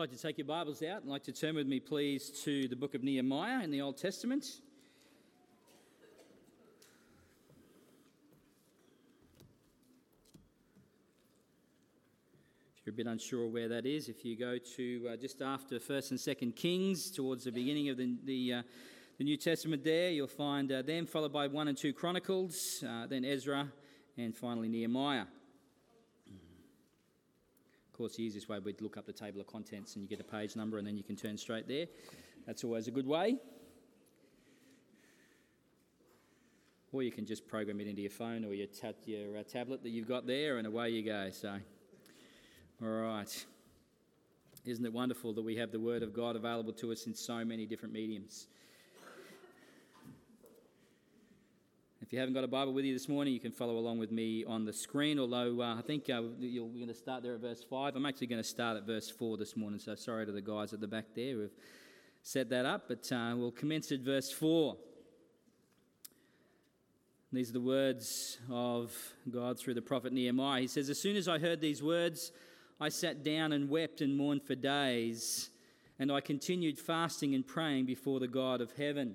I'd like to take your Bibles out and like to turn with me, please, to the book of Nehemiah in the Old Testament. If you're a bit unsure where that is, if you go to uh, just after First and Second Kings, towards the beginning of the, the, uh, the New Testament, there you'll find uh, them, followed by one and two Chronicles, uh, then Ezra, and finally Nehemiah course, the easiest way we'd look up the table of contents and you get a page number and then you can turn straight there. That's always a good way. Or you can just program it into your phone or your, ta- your uh, tablet that you've got there and away you go. So, all right. Isn't it wonderful that we have the Word of God available to us in so many different mediums? If you haven't got a Bible with you this morning, you can follow along with me on the screen. Although uh, I think uh, we're going to start there at verse 5. I'm actually going to start at verse 4 this morning, so sorry to the guys at the back there who've set that up, but uh, we'll commence at verse 4. These are the words of God through the prophet Nehemiah. He says, As soon as I heard these words, I sat down and wept and mourned for days, and I continued fasting and praying before the God of heaven.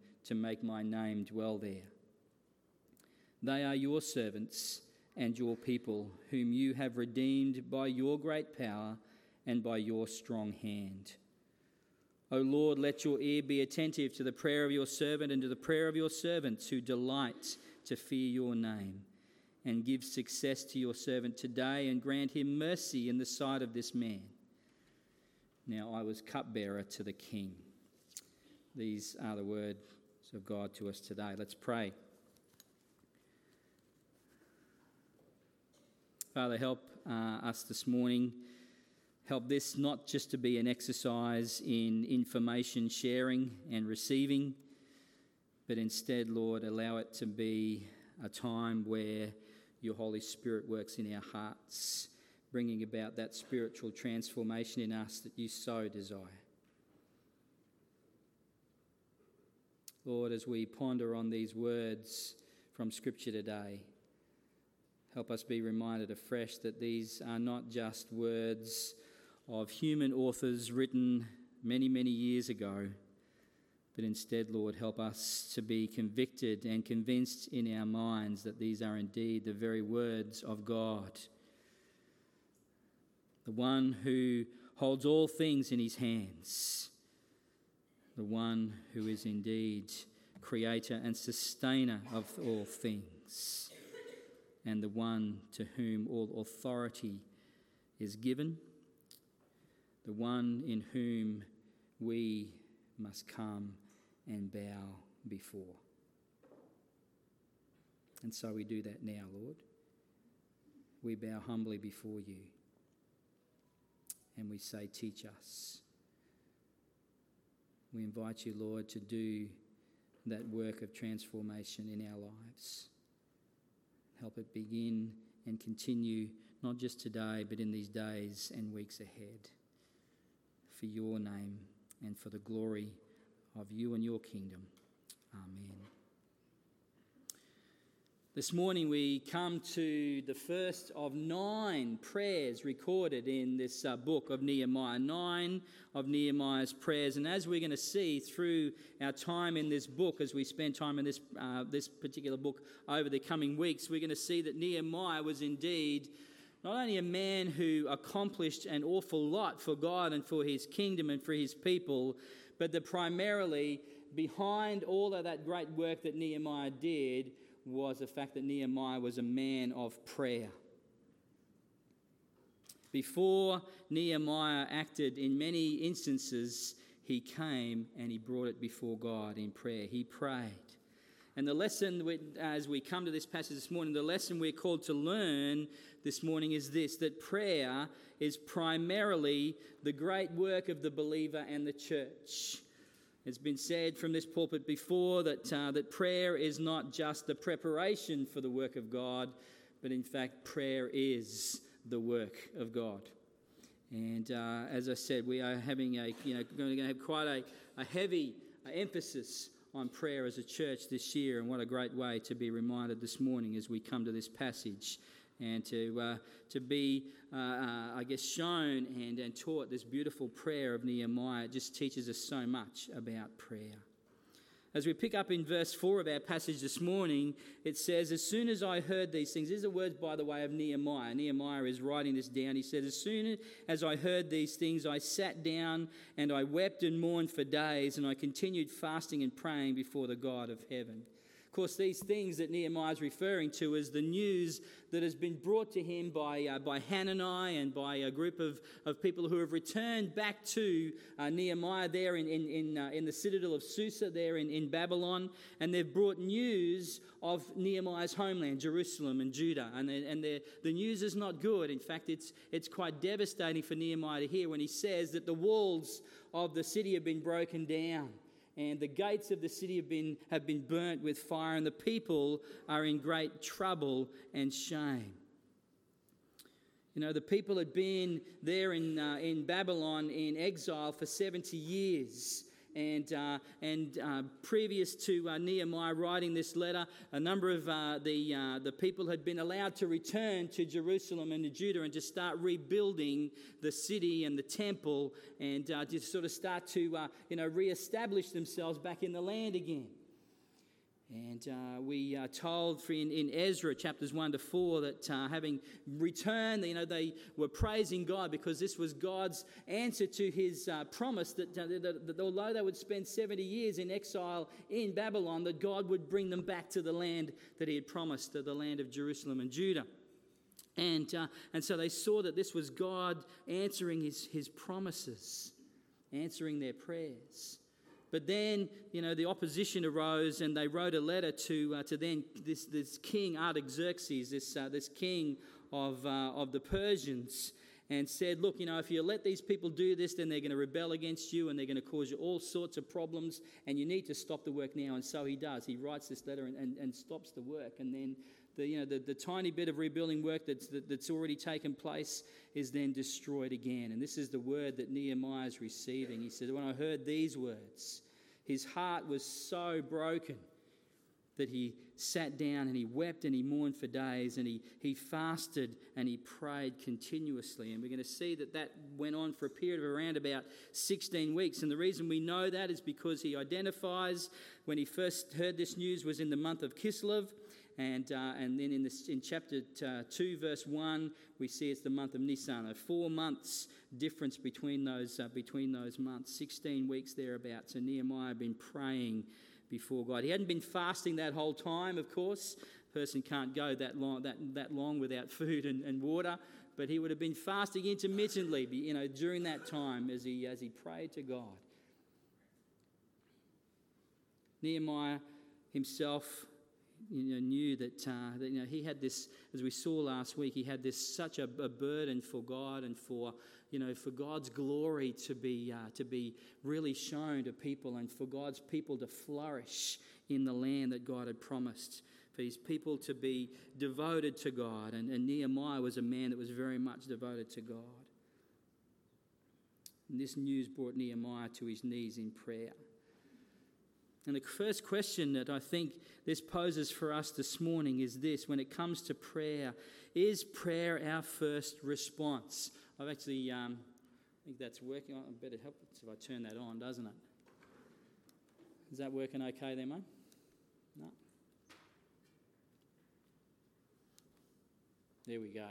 to make my name dwell there. They are your servants and your people, whom you have redeemed by your great power and by your strong hand. O Lord, let your ear be attentive to the prayer of your servant and to the prayer of your servants who delight to fear your name. And give success to your servant today and grant him mercy in the sight of this man. Now I was cupbearer to the king. These are the words of God to us today. Let's pray. Father, help uh, us this morning. Help this not just to be an exercise in information sharing and receiving, but instead, Lord, allow it to be a time where your Holy Spirit works in our hearts, bringing about that spiritual transformation in us that you so desire. Lord, as we ponder on these words from Scripture today, help us be reminded afresh that these are not just words of human authors written many, many years ago, but instead, Lord, help us to be convicted and convinced in our minds that these are indeed the very words of God. The one who holds all things in his hands the one who is indeed creator and sustainer of all things, and the one to whom all authority is given, the one in whom we must come and bow before. And so we do that now, Lord. We bow humbly before you and we say, Teach us. We invite you, Lord, to do that work of transformation in our lives. Help it begin and continue, not just today, but in these days and weeks ahead. For your name and for the glory of you and your kingdom. Amen. This morning we come to the first of nine prayers recorded in this uh, book of Nehemiah, nine of Nehemiah's prayers. And as we're going to see through our time in this book, as we spend time in this, uh, this particular book over the coming weeks, we're going to see that Nehemiah was indeed not only a man who accomplished an awful lot for God and for his kingdom and for his people, but that primarily behind all of that great work that Nehemiah did was the fact that Nehemiah was a man of prayer. Before Nehemiah acted in many instances, he came and he brought it before God in prayer. He prayed. And the lesson, as we come to this passage this morning, the lesson we're called to learn this morning is this that prayer is primarily the great work of the believer and the church. It's been said from this pulpit before that, uh, that prayer is not just the preparation for the work of God, but in fact, prayer is the work of God. And uh, as I said, we are having a, you know, going to have quite a, a heavy emphasis on prayer as a church this year, and what a great way to be reminded this morning as we come to this passage and to, uh, to be, uh, uh, I guess, shown and, and taught this beautiful prayer of Nehemiah. Just teaches us so much about prayer. As we pick up in verse 4 of our passage this morning, it says, As soon as I heard these things, these are words, by the way, of Nehemiah. Nehemiah is writing this down. He says, As soon as I heard these things, I sat down and I wept and mourned for days, and I continued fasting and praying before the God of heaven. Of course, these things that Nehemiah is referring to is the news that has been brought to him by, uh, by Hanani and by a group of, of people who have returned back to uh, Nehemiah there in, in, in, uh, in the citadel of Susa, there in, in Babylon. And they've brought news of Nehemiah's homeland, Jerusalem and Judah. And, and the news is not good. In fact, it's, it's quite devastating for Nehemiah to hear when he says that the walls of the city have been broken down and the gates of the city have been, have been burnt with fire, and the people are in great trouble and shame. You know, the people had been there in, uh, in Babylon in exile for 70 years. And, uh, and uh, previous to uh, Nehemiah writing this letter, a number of uh, the, uh, the people had been allowed to return to Jerusalem and to Judah and to start rebuilding the city and the temple and to sort of start to you know, re-establish themselves back in the land again. And uh, we are told in, in Ezra chapters 1 to 4 that uh, having returned, you know, they were praising God because this was God's answer to his uh, promise that, uh, that, that, although they would spend 70 years in exile in Babylon, that God would bring them back to the land that he had promised, to the land of Jerusalem and Judah. And, uh, and so they saw that this was God answering his, his promises, answering their prayers. But then, you know, the opposition arose and they wrote a letter to, uh, to then this, this king Artaxerxes, this, uh, this king of, uh, of the Persians, and said, Look, you know, if you let these people do this, then they're going to rebel against you and they're going to cause you all sorts of problems, and you need to stop the work now. And so he does. He writes this letter and, and, and stops the work. And then the, you know, the, the tiny bit of rebuilding work that's, that, that's already taken place is then destroyed again. And this is the word that Nehemiah is receiving. He said, When I heard these words, his heart was so broken that he sat down and he wept and he mourned for days and he, he fasted and he prayed continuously. And we're going to see that that went on for a period of around about 16 weeks. And the reason we know that is because he identifies when he first heard this news was in the month of Kislev. And, uh, and then in, this, in chapter t- uh, 2, verse 1, we see it's the month of Nisan. Four months difference between those, uh, between those months, 16 weeks thereabouts. So Nehemiah had been praying before God. He hadn't been fasting that whole time, of course. A person can't go that long, that, that long without food and, and water, but he would have been fasting intermittently you know, during that time as he, as he prayed to God. Nehemiah himself you know, knew that, uh, that you know, he had this, as we saw last week, he had this such a, a burden for God and for, you know, for God's glory to be, uh, to be really shown to people and for God's people to flourish in the land that God had promised. For his people to be devoted to God. And, and Nehemiah was a man that was very much devoted to God. And this news brought Nehemiah to his knees in prayer. And the first question that I think this poses for us this morning is this when it comes to prayer, is prayer our first response? I've actually, um, I think that's working. I better help if I turn that on, doesn't it? Is that working okay there, mate? No. There we go.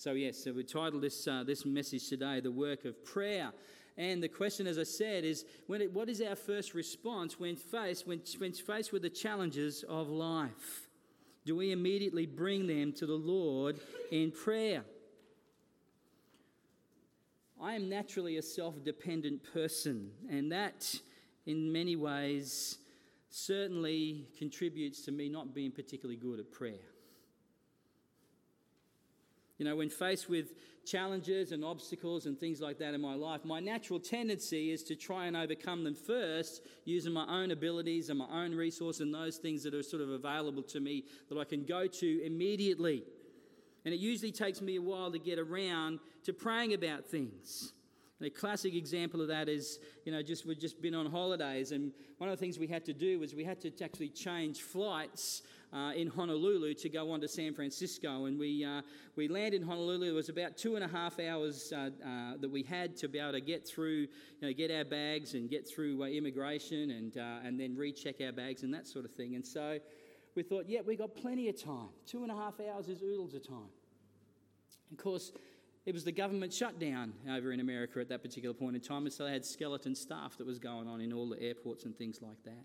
So, yes, so we titled this, uh, this message today, The Work of Prayer. And the question, as I said, is when it, what is our first response when faced, when, when faced with the challenges of life? Do we immediately bring them to the Lord in prayer? I am naturally a self dependent person, and that, in many ways, certainly contributes to me not being particularly good at prayer. You know, when faced with challenges and obstacles and things like that in my life, my natural tendency is to try and overcome them first using my own abilities and my own resources and those things that are sort of available to me that I can go to immediately. And it usually takes me a while to get around to praying about things. And a classic example of that is, you know, just we've just been on holidays, and one of the things we had to do was we had to actually change flights uh, in Honolulu to go on to San Francisco. And we, uh, we landed in Honolulu. It was about two and a half hours uh, uh that we had to be able to get through, you know, get our bags and get through uh, immigration and, uh, and then recheck our bags and that sort of thing. And so we thought, yeah, we got plenty of time. Two and a half hours is oodles of time. Of course, it was the government shutdown over in America at that particular point in time, and so they had skeleton staff that was going on in all the airports and things like that.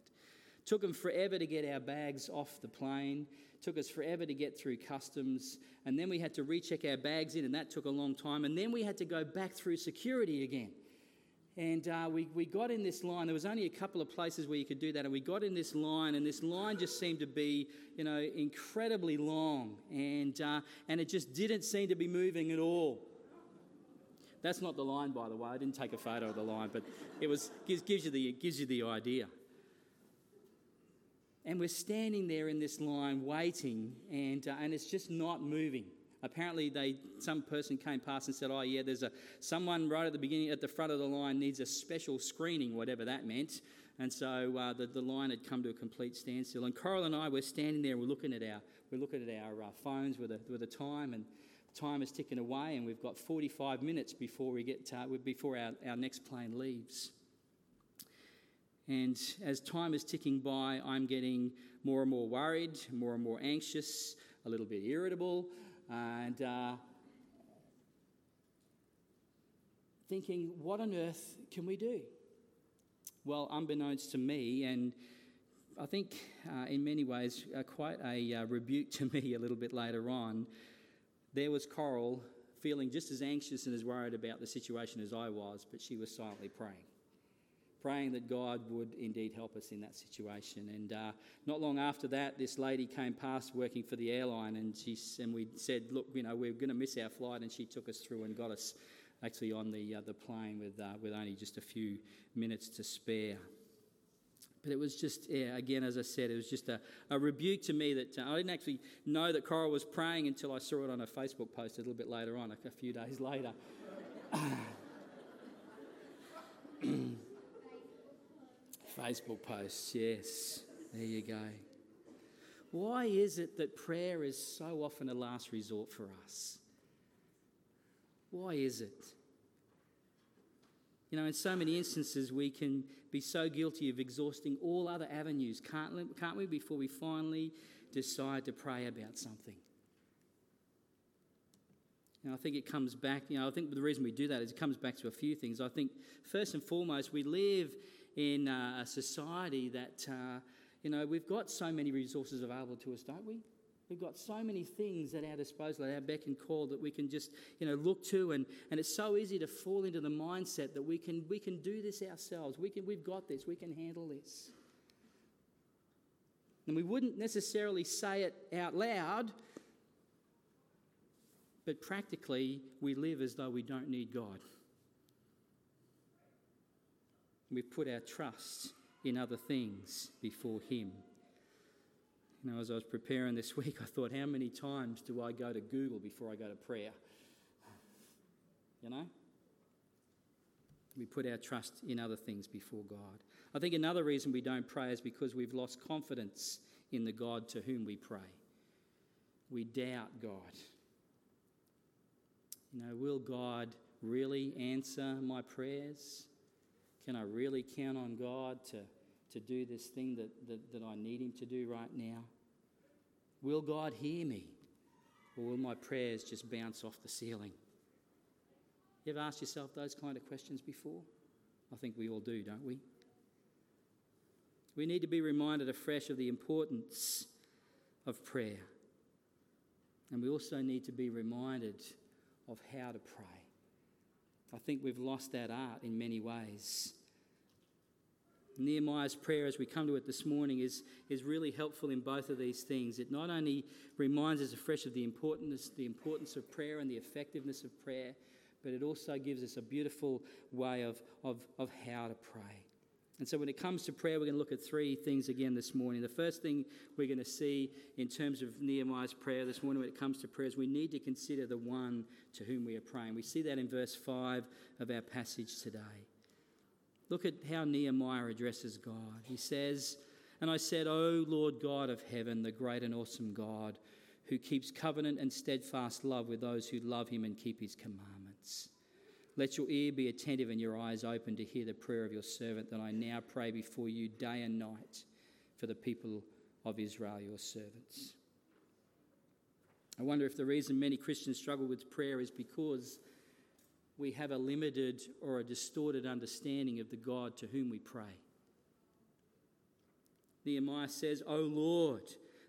Took them forever to get our bags off the plane. Took us forever to get through customs. And then we had to recheck our bags in, and that took a long time. And then we had to go back through security again. And uh, we, we got in this line. There was only a couple of places where you could do that. And we got in this line, and this line just seemed to be, you know, incredibly long. And, uh, and it just didn't seem to be moving at all. That's not the line, by the way. I didn't take a photo of the line, but it was, gives, gives, you, the, gives you the idea. And we're standing there in this line waiting, and, uh, and it's just not moving. Apparently, they, some person came past and said, Oh, yeah, there's a, someone right at the beginning, at the front of the line, needs a special screening, whatever that meant. And so uh, the, the line had come to a complete standstill. And Coral and I were standing there, we're looking at our, we're looking at our uh, phones with the, with the time, and time is ticking away, and we've got 45 minutes before, we get, uh, before our, our next plane leaves. And as time is ticking by, I'm getting more and more worried, more and more anxious, a little bit irritable, and uh, thinking, what on earth can we do? Well, unbeknownst to me, and I think uh, in many ways uh, quite a uh, rebuke to me a little bit later on, there was Coral feeling just as anxious and as worried about the situation as I was, but she was silently praying praying that God would indeed help us in that situation. And uh, not long after that, this lady came past working for the airline, and she and we said, "Look, you know, we're going to miss our flight," and she took us through and got us actually on the uh, the plane with uh, with only just a few minutes to spare. But it was just, yeah, again, as I said, it was just a, a rebuke to me that uh, I didn't actually know that Coral was praying until I saw it on a Facebook post a little bit later on, a, a few days later. Facebook posts, yes. There you go. Why is it that prayer is so often a last resort for us? Why is it? You know, in so many instances, we can be so guilty of exhausting all other avenues, can't, can't we, before we finally decide to pray about something? And I think it comes back, you know, I think the reason we do that is it comes back to a few things. I think, first and foremost, we live in uh, a society that, uh, you know, we've got so many resources available to us, don't we? We've got so many things at our disposal, at our beck and call that we can just, you know, look to, and, and it's so easy to fall into the mindset that we can, we can do this ourselves. We can, we've got this. We can handle this. And we wouldn't necessarily say it out loud, but practically we live as though we don't need God. We've put our trust in other things before Him. You know, as I was preparing this week, I thought, how many times do I go to Google before I go to prayer? You know? We put our trust in other things before God. I think another reason we don't pray is because we've lost confidence in the God to whom we pray. We doubt God. You know, will God really answer my prayers? Can I really count on God to, to do this thing that, that, that I need Him to do right now? Will God hear me? Or will my prayers just bounce off the ceiling? You ever asked yourself those kind of questions before? I think we all do, don't we? We need to be reminded afresh of the importance of prayer. And we also need to be reminded of how to pray. I think we've lost that art in many ways. Nehemiah's prayer, as we come to it this morning, is, is really helpful in both of these things. It not only reminds us afresh of the importance, the importance of prayer and the effectiveness of prayer, but it also gives us a beautiful way of, of, of how to pray. And so, when it comes to prayer, we're going to look at three things again this morning. The first thing we're going to see in terms of Nehemiah's prayer this morning, when it comes to prayer, is we need to consider the one to whom we are praying. We see that in verse 5 of our passage today. Look at how Nehemiah addresses God. He says, And I said, O Lord God of heaven, the great and awesome God, who keeps covenant and steadfast love with those who love him and keep his commandments. Let your ear be attentive and your eyes open to hear the prayer of your servant that I now pray before you day and night for the people of Israel, your servants. I wonder if the reason many Christians struggle with prayer is because we have a limited or a distorted understanding of the God to whom we pray. Nehemiah says, O Lord,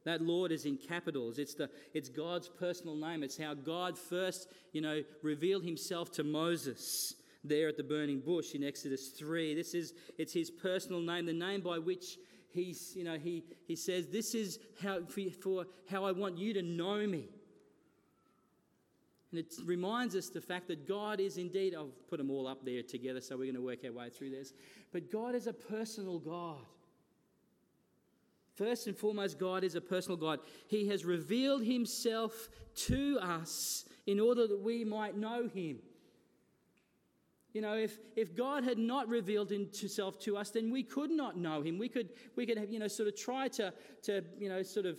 that Lord is in capitals. It's, the, it's God's personal name. It's how God first, you know, revealed himself to Moses there at the burning bush in Exodus 3. This is, it's his personal name, the name by which he's, you know, he, he says, this is how, for, for how I want you to know me. And it reminds us the fact that God is indeed, I've put them all up there together so we're going to work our way through this. But God is a personal God. First and foremost, God is a personal God. He has revealed himself to us in order that we might know him. You know, if, if God had not revealed himself to us, then we could not know him. We could, we could have, you know, sort of try to, to, you know, sort of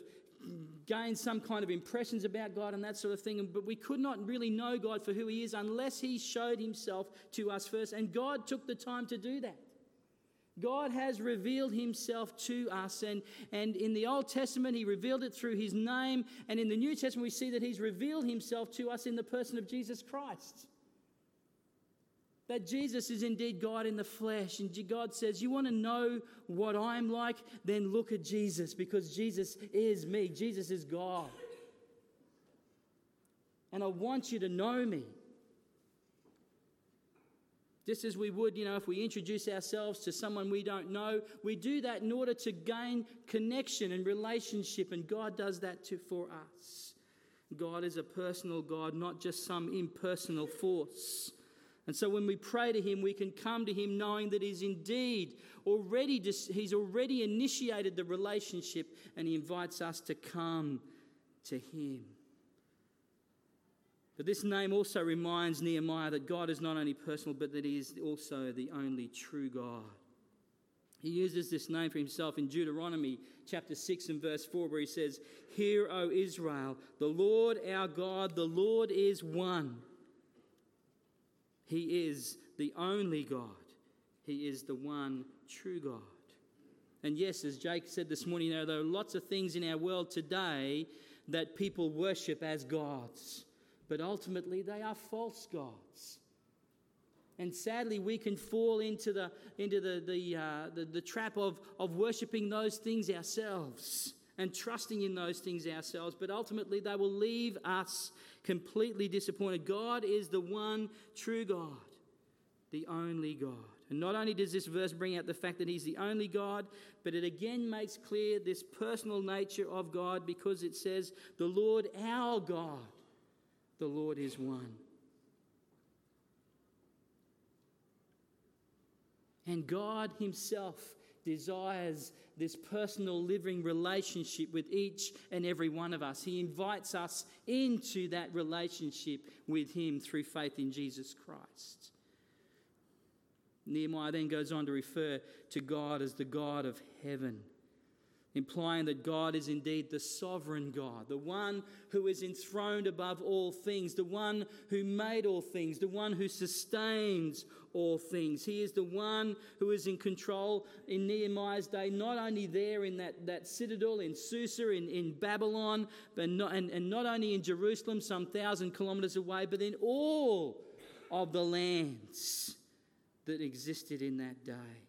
gain some kind of impressions about God and that sort of thing, but we could not really know God for who he is unless he showed himself to us first. And God took the time to do that. God has revealed himself to us. And, and in the Old Testament, he revealed it through his name. And in the New Testament, we see that he's revealed himself to us in the person of Jesus Christ. That Jesus is indeed God in the flesh. And God says, You want to know what I'm like? Then look at Jesus because Jesus is me. Jesus is God. And I want you to know me. Just as we would, you know, if we introduce ourselves to someone we don't know, we do that in order to gain connection and relationship, and God does that too for us. God is a personal God, not just some impersonal force. And so when we pray to Him, we can come to Him knowing that He's indeed already, He's already initiated the relationship and He invites us to come to Him. But this name also reminds Nehemiah that God is not only personal, but that He is also the only true God. He uses this name for himself in Deuteronomy chapter 6 and verse 4, where he says, Hear, O Israel, the Lord our God, the Lord is one. He is the only God. He is the one true God. And yes, as Jake said this morning, there are lots of things in our world today that people worship as gods but ultimately they are false gods. And sadly, we can fall into the, into the, the, uh, the, the trap of, of worshipping those things ourselves and trusting in those things ourselves, but ultimately they will leave us completely disappointed. God is the one true God, the only God. And not only does this verse bring out the fact that He's the only God, but it again makes clear this personal nature of God because it says, The Lord our God the Lord is one. And God Himself desires this personal living relationship with each and every one of us. He invites us into that relationship with Him through faith in Jesus Christ. Nehemiah then goes on to refer to God as the God of heaven. Implying that God is indeed the sovereign God, the one who is enthroned above all things, the one who made all things, the one who sustains all things. He is the one who is in control in Nehemiah's day, not only there in that, that citadel in Susa, in, in Babylon, but not, and, and not only in Jerusalem, some thousand kilometers away, but in all of the lands that existed in that day.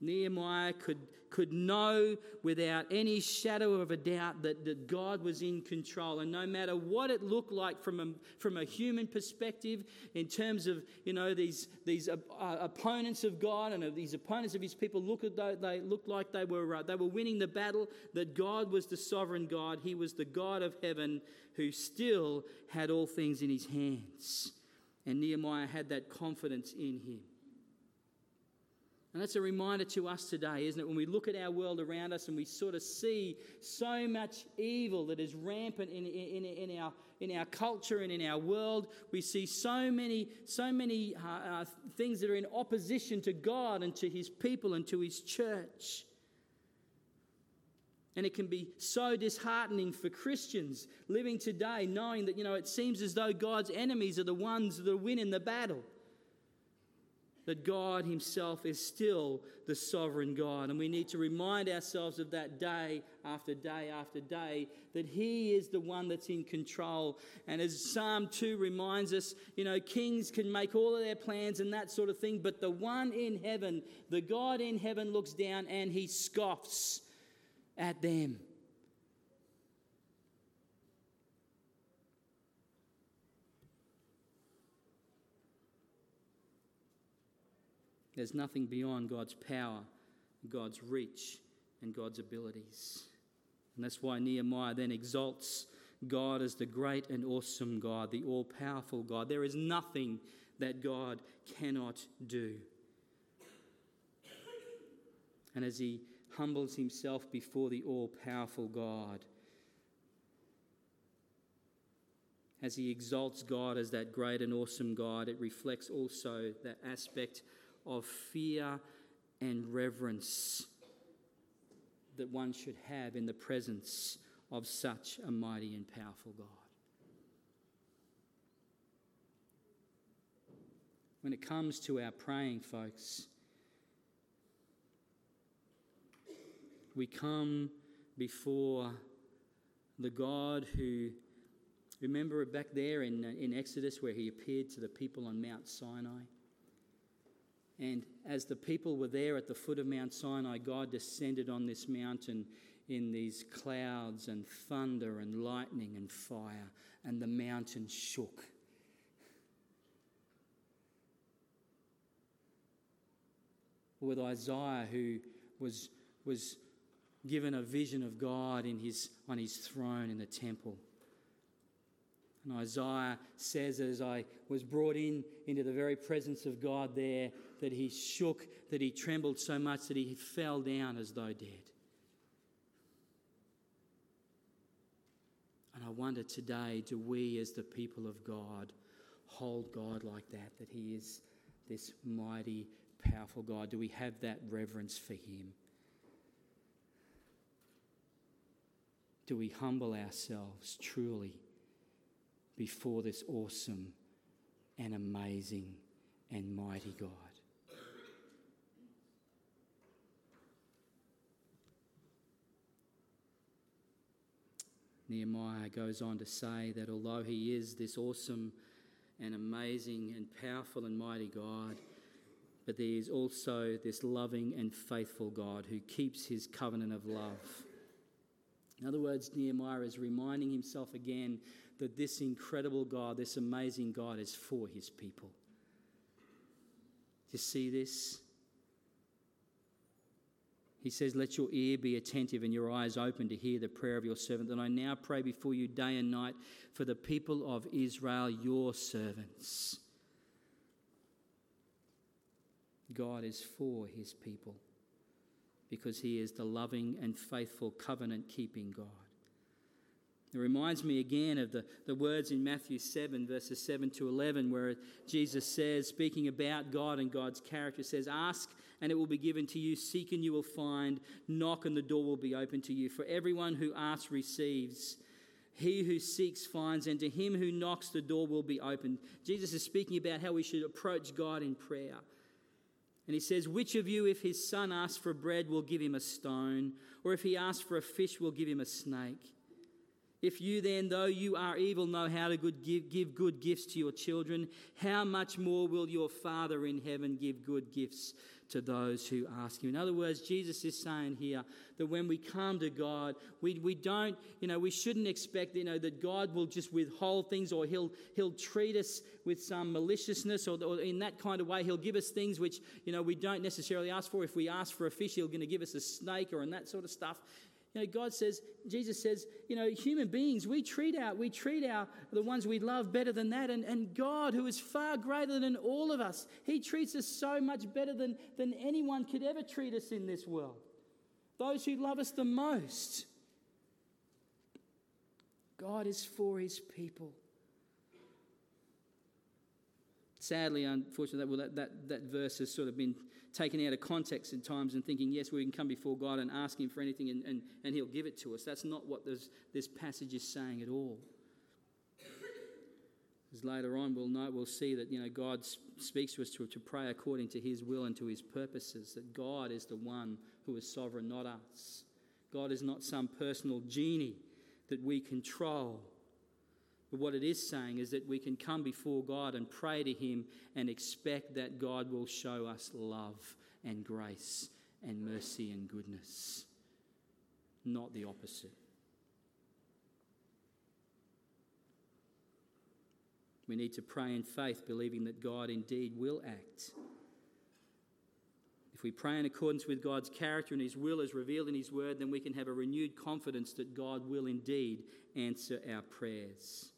Nehemiah could, could know without any shadow of a doubt that, that God was in control. And no matter what it looked like from a, from a human perspective, in terms of you know these, these uh, uh, opponents of God and of these opponents of his people, look at they looked like they were, uh, they were winning the battle, that God was the sovereign God. He was the God of heaven who still had all things in his hands. And Nehemiah had that confidence in him. And that's a reminder to us today, isn't it? When we look at our world around us and we sort of see so much evil that is rampant in, in, in, our, in our culture and in our world, we see so many, so many uh, uh, things that are in opposition to God and to His people and to His church. And it can be so disheartening for Christians living today, knowing that, you know, it seems as though God's enemies are the ones that win in the battle that God Himself is still the sovereign God. And we need to remind ourselves of that day after day after day that He is the one that's in control. And as Psalm 2 reminds us, you know, kings can make all of their plans and that sort of thing, but the one in heaven, the God in heaven, looks down and He scoffs at them. There's nothing beyond God's power, God's reach, and God's abilities. And that's why Nehemiah then exalts God as the great and awesome God, the all powerful God. There is nothing that God cannot do. And as he humbles himself before the all powerful God, as he exalts God as that great and awesome God, it reflects also that aspect of fear and reverence that one should have in the presence of such a mighty and powerful God. When it comes to our praying, folks, we come before the God who, remember back there in, uh, in Exodus where he appeared to the people on Mount Sinai? And as the people were there at the foot of Mount Sinai, God descended on this mountain in these clouds and thunder and lightning and fire, and the mountain shook. With Isaiah, who was, was given a vision of God in his, on his throne in the temple. And Isaiah says, as I was brought in into the very presence of God there, that he shook, that he trembled so much that he fell down as though dead. And I wonder today, do we as the people of God hold God like that, that he is this mighty, powerful God? Do we have that reverence for him? Do we humble ourselves truly before this awesome and amazing and mighty God? Nehemiah goes on to say that although he is this awesome and amazing and powerful and mighty God, but there is also this loving and faithful God who keeps his covenant of love. In other words, Nehemiah is reminding himself again that this incredible God, this amazing God, is for his people. Do you see this? He says, Let your ear be attentive and your eyes open to hear the prayer of your servant, that I now pray before you day and night for the people of Israel, your servants. God is for his people because he is the loving and faithful covenant keeping God. It reminds me again of the, the words in Matthew 7, verses 7 to 11, where Jesus says, speaking about God and God's character, says, Ask and it will be given to you. Seek and you will find. Knock and the door will be open to you. For everyone who asks receives. He who seeks finds, and to him who knocks, the door will be opened. Jesus is speaking about how we should approach God in prayer. And he says, Which of you, if his son asks for bread, will give him a stone? Or if he asks for a fish, will give him a snake? If you then, though you are evil, know how to good give, give good gifts to your children, how much more will your Father in heaven give good gifts to those who ask you? In other words, Jesus is saying here that when we come to God, we, we don't, you know, we shouldn't expect, you know, that God will just withhold things or he'll, he'll treat us with some maliciousness or, or in that kind of way. He'll give us things which, you know, we don't necessarily ask for. If we ask for a fish, he'll going to give us a snake or and that sort of stuff. You know, God says, Jesus says, you know, human beings, we treat our, we treat our, the ones we love better than that. And, and God, who is far greater than all of us, He treats us so much better than, than anyone could ever treat us in this world. Those who love us the most. God is for His people. Sadly, unfortunately, that, well, that, that, that verse has sort of been taken out of context at times and thinking, yes, we can come before God and ask Him for anything and, and, and He'll give it to us. That's not what this, this passage is saying at all. As later on we'll know, we'll see that you know God speaks to us to, to pray according to His will and to His purposes. That God is the one who is sovereign, not us. God is not some personal genie that we control. But what it is saying is that we can come before God and pray to Him and expect that God will show us love and grace and mercy and goodness, not the opposite. We need to pray in faith, believing that God indeed will act. If we pray in accordance with God's character and His will as revealed in His word, then we can have a renewed confidence that God will indeed answer our prayers.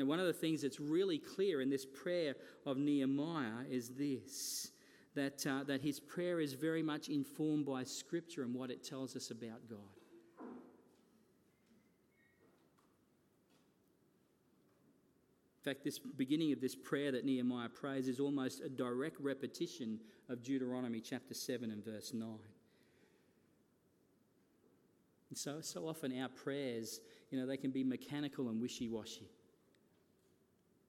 Now, one of the things that's really clear in this prayer of Nehemiah is this that, uh, that his prayer is very much informed by Scripture and what it tells us about God. In fact, this beginning of this prayer that Nehemiah prays is almost a direct repetition of Deuteronomy chapter 7 and verse 9. And so, so often our prayers, you know, they can be mechanical and wishy washy.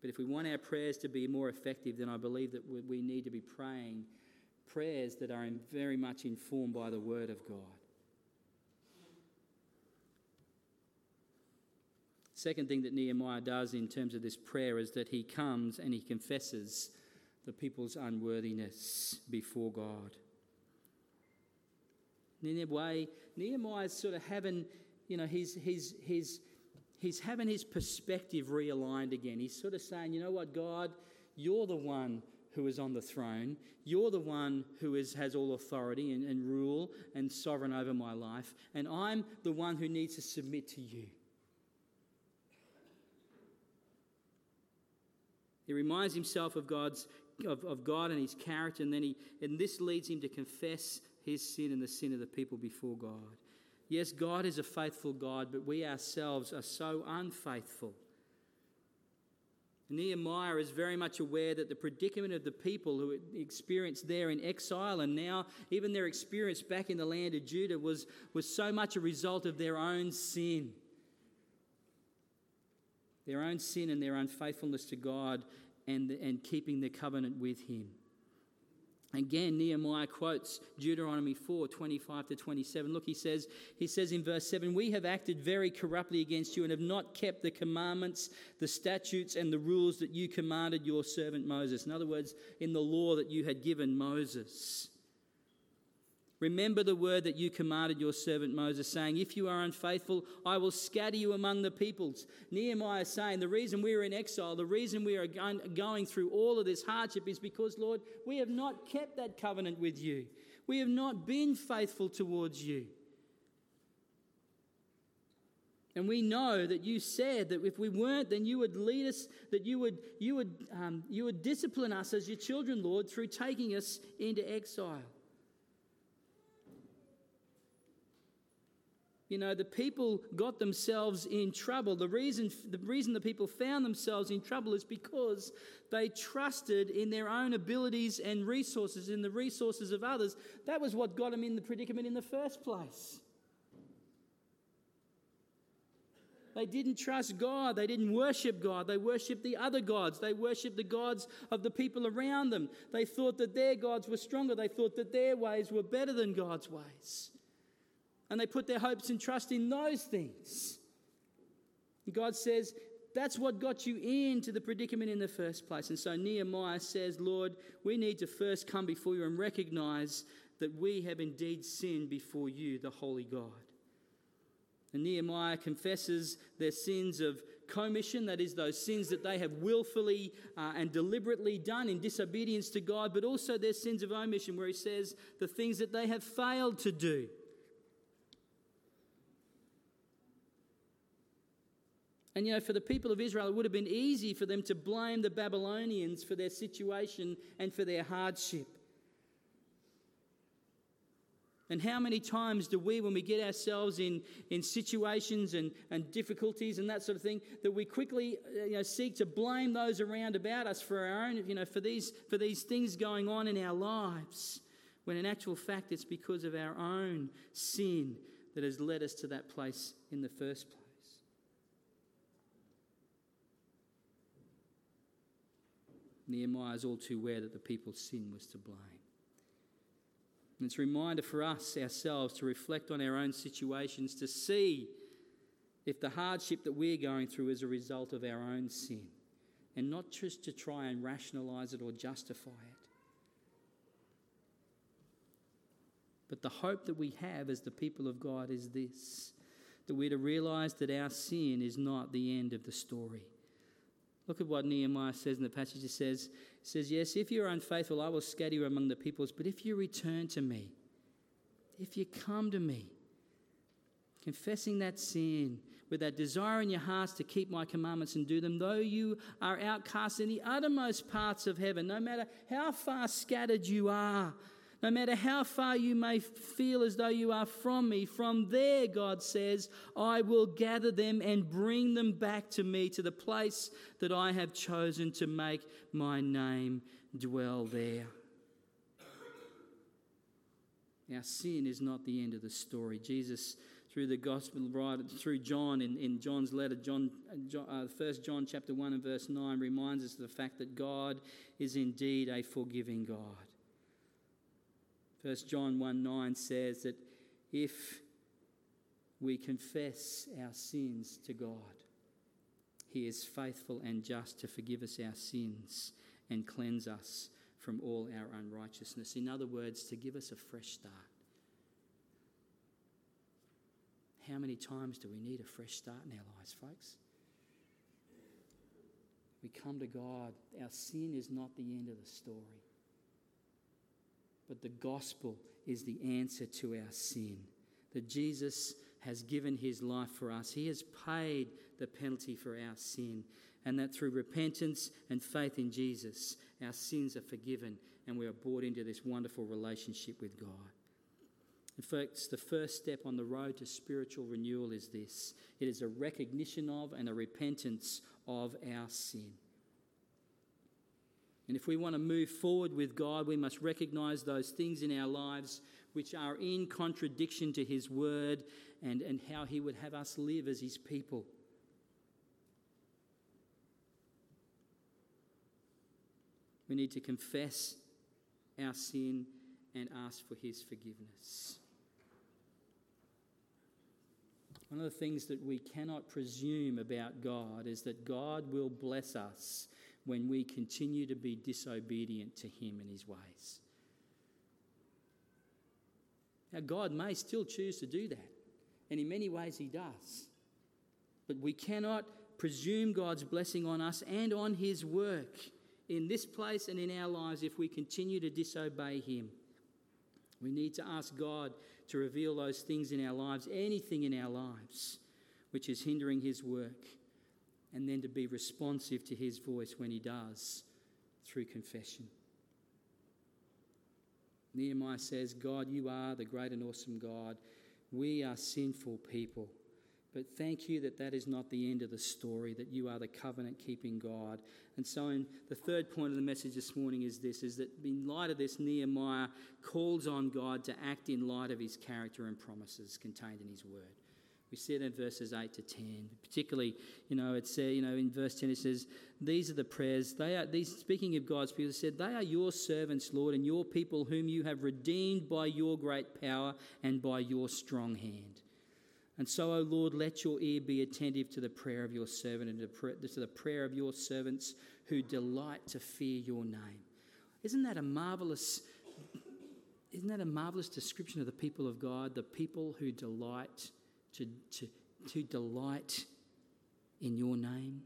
But if we want our prayers to be more effective, then I believe that we need to be praying prayers that are very much informed by the Word of God. Second thing that Nehemiah does in terms of this prayer is that he comes and he confesses the people's unworthiness before God. in a way, Nehemiah's sort of having, you know, his, his, his, he's having his perspective realigned again. He's sort of saying, you know what, God, you're the one who is on the throne. You're the one who is, has all authority and, and rule and sovereign over my life. And I'm the one who needs to submit to you. He reminds himself of God's of, of God and his character, and then he and this leads him to confess his sin and the sin of the people before God. Yes, God is a faithful God, but we ourselves are so unfaithful. Nehemiah is very much aware that the predicament of the people who experienced there in exile and now even their experience back in the land of Judah was, was so much a result of their own sin. Their own sin and their unfaithfulness to God and, and keeping the covenant with Him. Again, Nehemiah quotes Deuteronomy 4 25 to 27. Look, he says, he says in verse 7 We have acted very corruptly against you and have not kept the commandments, the statutes, and the rules that you commanded your servant Moses. In other words, in the law that you had given Moses. Remember the word that you commanded your servant Moses, saying, If you are unfaithful, I will scatter you among the peoples. Nehemiah is saying, The reason we are in exile, the reason we are going through all of this hardship is because, Lord, we have not kept that covenant with you. We have not been faithful towards you. And we know that you said that if we weren't, then you would lead us, that you would, you would, um, you would discipline us as your children, Lord, through taking us into exile. You know, the people got themselves in trouble. The reason, the reason the people found themselves in trouble is because they trusted in their own abilities and resources, in the resources of others. That was what got them in the predicament in the first place. They didn't trust God. They didn't worship God. They worshiped the other gods. They worshiped the gods of the people around them. They thought that their gods were stronger. They thought that their ways were better than God's ways and they put their hopes and trust in those things. And God says, that's what got you into the predicament in the first place. And so Nehemiah says, Lord, we need to first come before you and recognize that we have indeed sinned before you, the holy God. And Nehemiah confesses their sins of commission, that is, those sins that they have willfully uh, and deliberately done in disobedience to God, but also their sins of omission, where he says the things that they have failed to do. And you know, for the people of Israel, it would have been easy for them to blame the Babylonians for their situation and for their hardship. And how many times do we, when we get ourselves in, in situations and, and difficulties and that sort of thing, that we quickly uh, you know, seek to blame those around about us for our own, you know, for these, for these things going on in our lives, when in actual fact it's because of our own sin that has led us to that place in the first place. Nehemiah is all too aware that the people's sin was to blame. And it's a reminder for us ourselves to reflect on our own situations, to see if the hardship that we're going through is a result of our own sin, and not just to try and rationalize it or justify it. But the hope that we have as the people of God is this that we're to realize that our sin is not the end of the story. Look at what Nehemiah says in the passage. It says, it says, Yes, if you are unfaithful, I will scatter you among the peoples. But if you return to me, if you come to me, confessing that sin, with that desire in your hearts to keep my commandments and do them, though you are outcast in the uttermost parts of heaven, no matter how far scattered you are, no matter how far you may feel as though you are from me, from there, God says, I will gather them and bring them back to me, to the place that I have chosen to make my name dwell there. Our sin is not the end of the story. Jesus, through the gospel writer, through John in, in John's letter, John, uh, 1 John chapter 1 and verse 9 reminds us of the fact that God is indeed a forgiving God. 1 John 1 9 says that if we confess our sins to God, He is faithful and just to forgive us our sins and cleanse us from all our unrighteousness. In other words, to give us a fresh start. How many times do we need a fresh start in our lives, folks? We come to God. Our sin is not the end of the story. But the gospel is the answer to our sin. That Jesus has given his life for us, he has paid the penalty for our sin. And that through repentance and faith in Jesus, our sins are forgiven and we are brought into this wonderful relationship with God. In fact, the first step on the road to spiritual renewal is this it is a recognition of and a repentance of our sin. And if we want to move forward with God, we must recognize those things in our lives which are in contradiction to His word and, and how He would have us live as His people. We need to confess our sin and ask for His forgiveness. One of the things that we cannot presume about God is that God will bless us when we continue to be disobedient to Him and His ways. Now, God may still choose to do that, and in many ways He does. But we cannot presume God's blessing on us and on His work in this place and in our lives if we continue to disobey Him. We need to ask God to reveal those things in our lives, anything in our lives which is hindering His work and then to be responsive to his voice when he does through confession. Nehemiah says, God, you are the great and awesome God We are sinful people. But thank you that that is not the end of the story, that you are the covenant keeping God. And so, in the third point of the message this morning is this is that in light of this, Nehemiah calls on God to act in light of his character and promises contained in his word. We see it in verses 8 to 10. Particularly, you know, it says, uh, you know, in verse 10 it says, These are the prayers. They are these speaking of God's people, said, They are your servants, Lord, and your people whom you have redeemed by your great power and by your strong hand. And so, O Lord, let your ear be attentive to the prayer of your servant and to the prayer of your servants who delight to fear your name. Isn't that a marvelous isn't that a marvelous description of the people of God, the people who delight to, to, to delight in your name?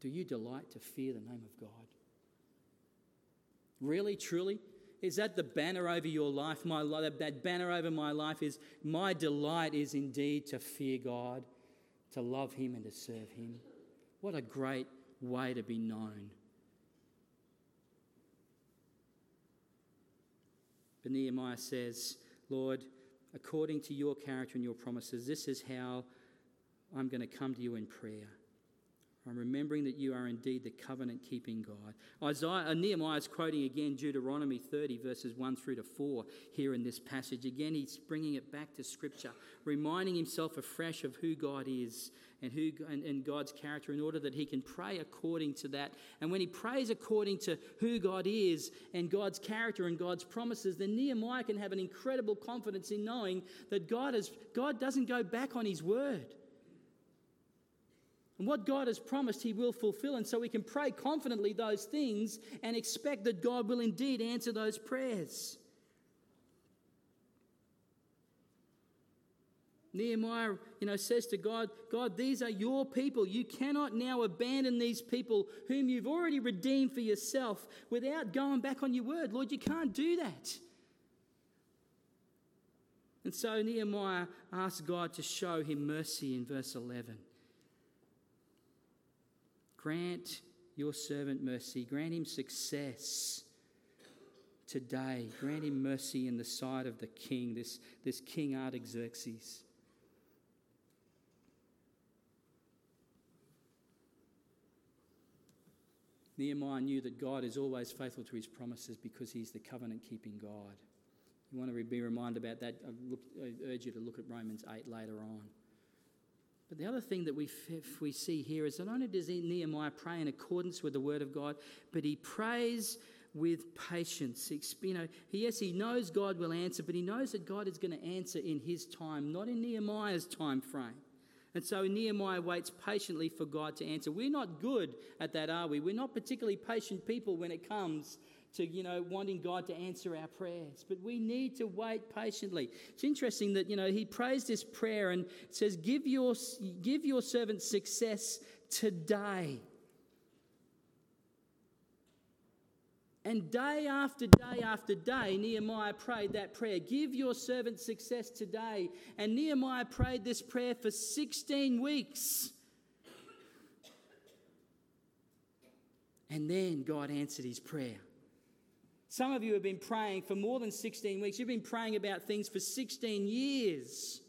Do you delight to fear the name of God? Really, truly? Is that the banner over your life? My that banner over my life is my delight is indeed to fear God, to love Him and to serve Him. What a great way to be known. But Nehemiah says, Lord, according to your character and your promises, this is how I'm going to come to you in prayer. I'm remembering that you are indeed the covenant keeping God. Isaiah, uh, Nehemiah is quoting again Deuteronomy 30, verses 1 through to 4, here in this passage. Again, he's bringing it back to Scripture, reminding himself afresh of who God is and, who, and, and God's character in order that he can pray according to that. And when he prays according to who God is and God's character and God's promises, then Nehemiah can have an incredible confidence in knowing that God, has, God doesn't go back on his word. And what God has promised, He will fulfill. And so we can pray confidently those things and expect that God will indeed answer those prayers. Nehemiah, you know, says to God, God, these are your people. You cannot now abandon these people whom you've already redeemed for yourself without going back on your word. Lord, you can't do that. And so Nehemiah asks God to show him mercy in verse 11. Grant your servant mercy. Grant him success today. Grant him mercy in the sight of the king, this, this King Artaxerxes. Nehemiah knew that God is always faithful to his promises because he's the covenant keeping God. You want to be reminded about that? I, look, I urge you to look at Romans 8 later on. But the other thing that we, we see here is not only does Nehemiah pray in accordance with the word of God, but he prays with patience. You know, yes, he knows God will answer, but he knows that God is going to answer in his time, not in Nehemiah's time frame. And so Nehemiah waits patiently for God to answer. We're not good at that, are we? We're not particularly patient people when it comes to, you know, wanting God to answer our prayers. But we need to wait patiently. It's interesting that, you know, he prays this prayer and says, Give your, give your servant success today. And day after day after day, Nehemiah prayed that prayer Give your servant success today. And Nehemiah prayed this prayer for 16 weeks. And then God answered his prayer. Some of you have been praying for more than 16 weeks. You've been praying about things for 16 years.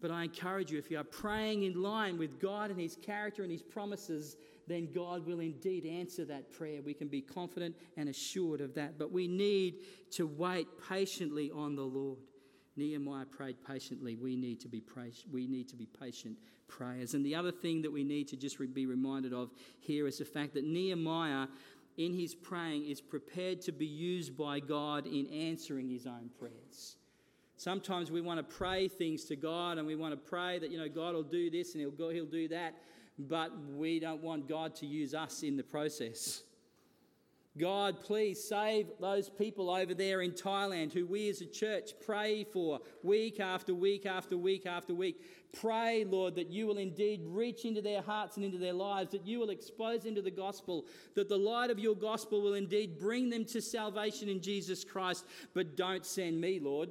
But I encourage you, if you are praying in line with God and His character and His promises, then God will indeed answer that prayer. We can be confident and assured of that. But we need to wait patiently on the Lord. Nehemiah prayed patiently. We need to be we need to be patient prayers. And the other thing that we need to just be reminded of here is the fact that Nehemiah in his praying is prepared to be used by God in answering his own prayers. Sometimes we want to pray things to God and we want to pray that you know God will do this and he'll go he'll do that, but we don't want God to use us in the process. God, please save those people over there in Thailand who we as a church pray for week after week after week after week. Pray, Lord, that you will indeed reach into their hearts and into their lives, that you will expose them to the gospel, that the light of your gospel will indeed bring them to salvation in Jesus Christ. But don't send me, Lord.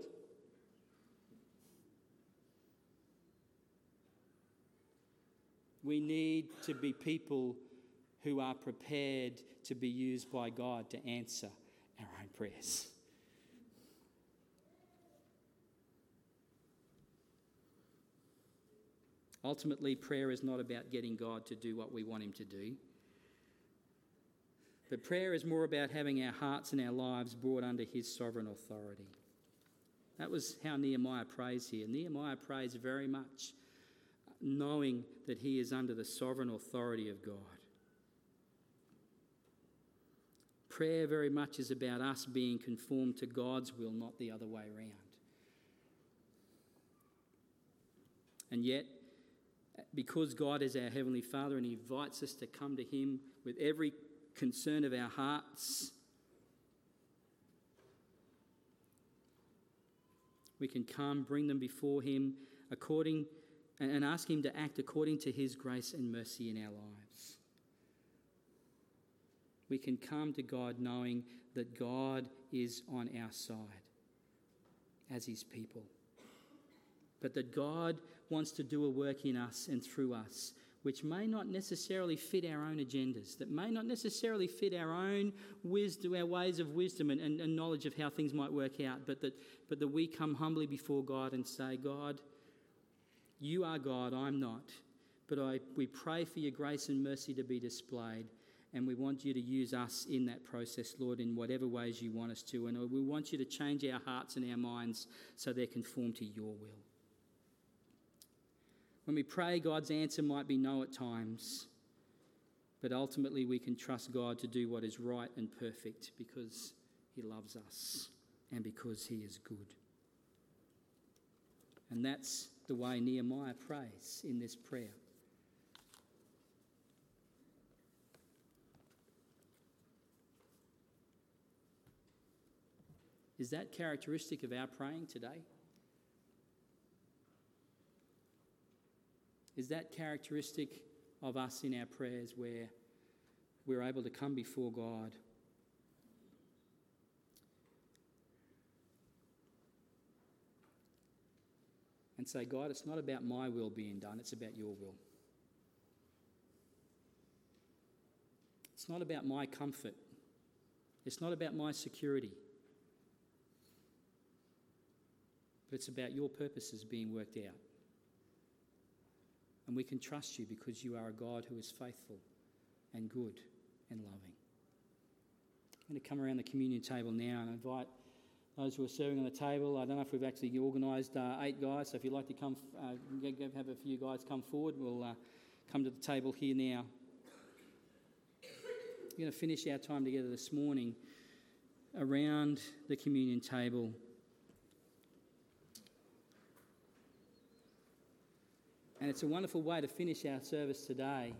We need to be people who are prepared to be used by God to answer our own prayers. Ultimately, prayer is not about getting God to do what we want Him to do. But prayer is more about having our hearts and our lives brought under His sovereign authority. That was how Nehemiah prays here. Nehemiah prays very much knowing that he is under the sovereign authority of God. Prayer very much is about us being conformed to God's will, not the other way around. And yet, because God is our Heavenly Father and He invites us to come to Him with every concern of our hearts, we can come, bring them before Him according and ask Him to act according to His grace and mercy in our lives. We can come to God knowing that God is on our side as His people, but that God wants to do a work in us and through us which may not necessarily fit our own agendas, that may not necessarily fit our own wisdom, our ways of wisdom and, and, and, knowledge of how things might work out, but that, but that we come humbly before God and say, God, you are God, I'm not. But I, we pray for your grace and mercy to be displayed. And we want you to use us in that process, Lord, in whatever ways you want us to. And we want you to change our hearts and our minds so they're conformed to your will. When we pray, God's answer might be no at times, but ultimately we can trust God to do what is right and perfect because He loves us and because He is good. And that's the way Nehemiah prays in this prayer. Is that characteristic of our praying today? Is that characteristic of us in our prayers where we're able to come before God and say, God, it's not about my will being done, it's about your will. It's not about my comfort, it's not about my security, but it's about your purposes being worked out. And we can trust you because you are a God who is faithful and good and loving. I'm going to come around the communion table now and invite those who are serving on the table. I don't know if we've actually organised uh, eight guys, so if you'd like to come, uh, have a few guys come forward, we'll uh, come to the table here now. We're going to finish our time together this morning around the communion table. And it's a wonderful way to finish our service today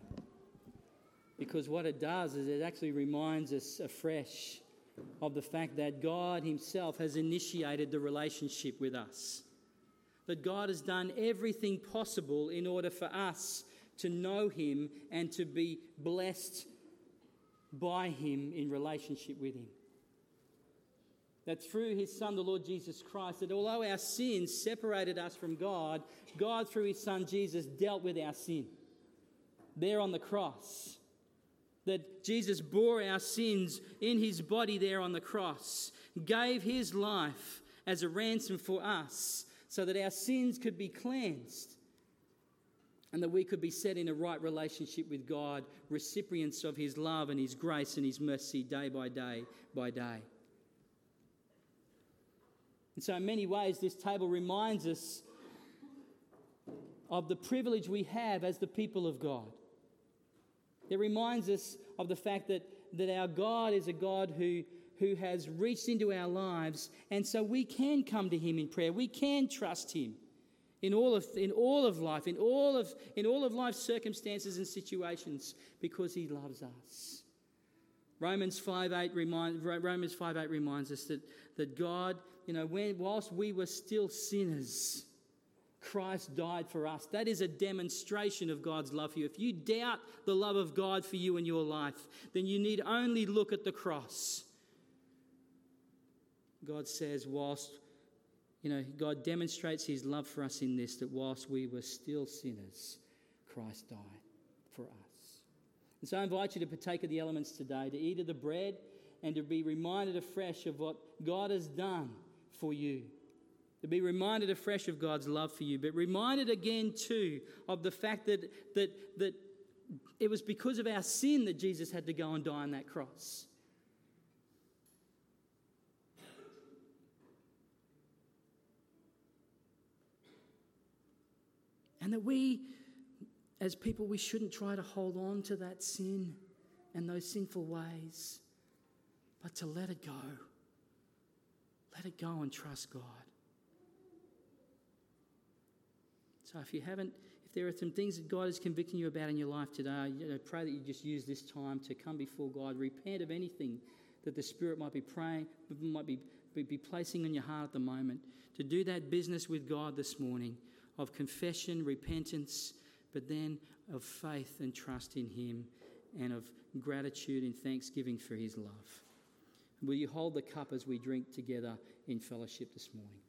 because what it does is it actually reminds us afresh of the fact that God Himself has initiated the relationship with us. That God has done everything possible in order for us to know Him and to be blessed by Him in relationship with Him. That through His Son, the Lord Jesus Christ, that although our sins separated us from God, God, through His Son Jesus, dealt with our sin there on the cross that Jesus bore our sins in his body there on the cross, gave his life as a ransom for us so that our sins could be cleansed and that we could be set in a right relationship with God, recipients of his love and his grace and his mercy day by day by day. And so, in many ways, this table reminds us of the privilege we have as the people of God. It reminds us of the fact that, that our God is a God who, who has reached into our lives, and so we can come to Him in prayer. We can trust Him in all of, in all of life, in all of, in all of life's circumstances and situations, because He loves us. Romans 5 8, remind, Romans 5, 8 reminds us that, that God, you know, when, whilst we were still sinners, Christ died for us. That is a demonstration of God's love for you. If you doubt the love of God for you in your life, then you need only look at the cross. God says, whilst, you know, God demonstrates his love for us in this, that whilst we were still sinners, Christ died. for us. And so I invite you to partake of the elements today, to eat of the bread and to be reminded afresh of what God has done for you. To be reminded afresh of God's love for you, but reminded again too of the fact that, that, that it was because of our sin that Jesus had to go and die on that cross. And that we, as people, we shouldn't try to hold on to that sin and those sinful ways, but to let it go. Let it go and trust God. So if you haven't, if there are some things that God is convicting you about in your life today, you know, pray that you just use this time to come before God, repent of anything that the Spirit might be praying, might be, be placing in your heart at the moment. To do that business with God this morning of confession, repentance, but then of faith and trust in Him and of gratitude and thanksgiving for His love. Will you hold the cup as we drink together in fellowship this morning?